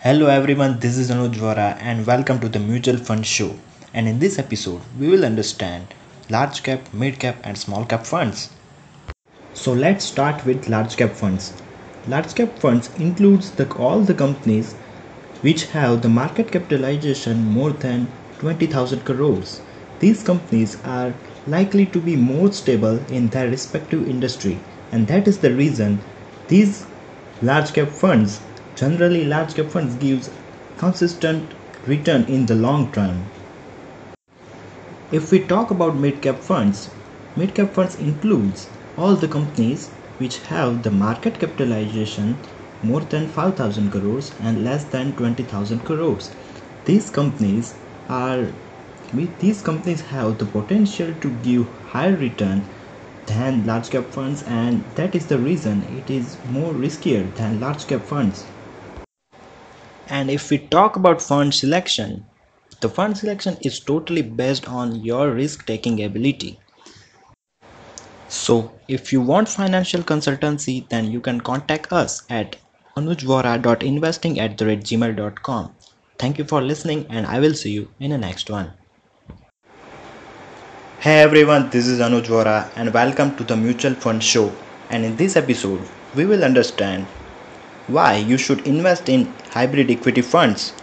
Hello everyone, this is Anuj Vohra and welcome to the Mutual Fund Show. And in this episode, we will understand large cap, mid cap, and small cap funds. So let's start with large cap funds. Large cap funds includes the, all the companies which have the market capitalization more than 20,000 crores. These companies are likely to be more stable in their respective industry and that is the reason these large cap funds generally large cap funds gives consistent return in the long term. If we talk about mid cap funds mid cap funds includes all the companies which have the market capitalization more than 5000 crores and less than 20000 crores. These companies are these companies have the potential to give higher return than large cap funds and that is the reason it is more riskier than large cap funds and if we talk about fund selection the fund selection is totally based on your risk taking ability. So if you want financial consultancy then you can contact us at anujvohra.investing at the gmail.com thank you for listening and i will see you in the next one. Hey everyone, this is Anuj Vohra and welcome to the Mutual Fund Show. And in this episode, we will understand why you should invest in hybrid equity funds.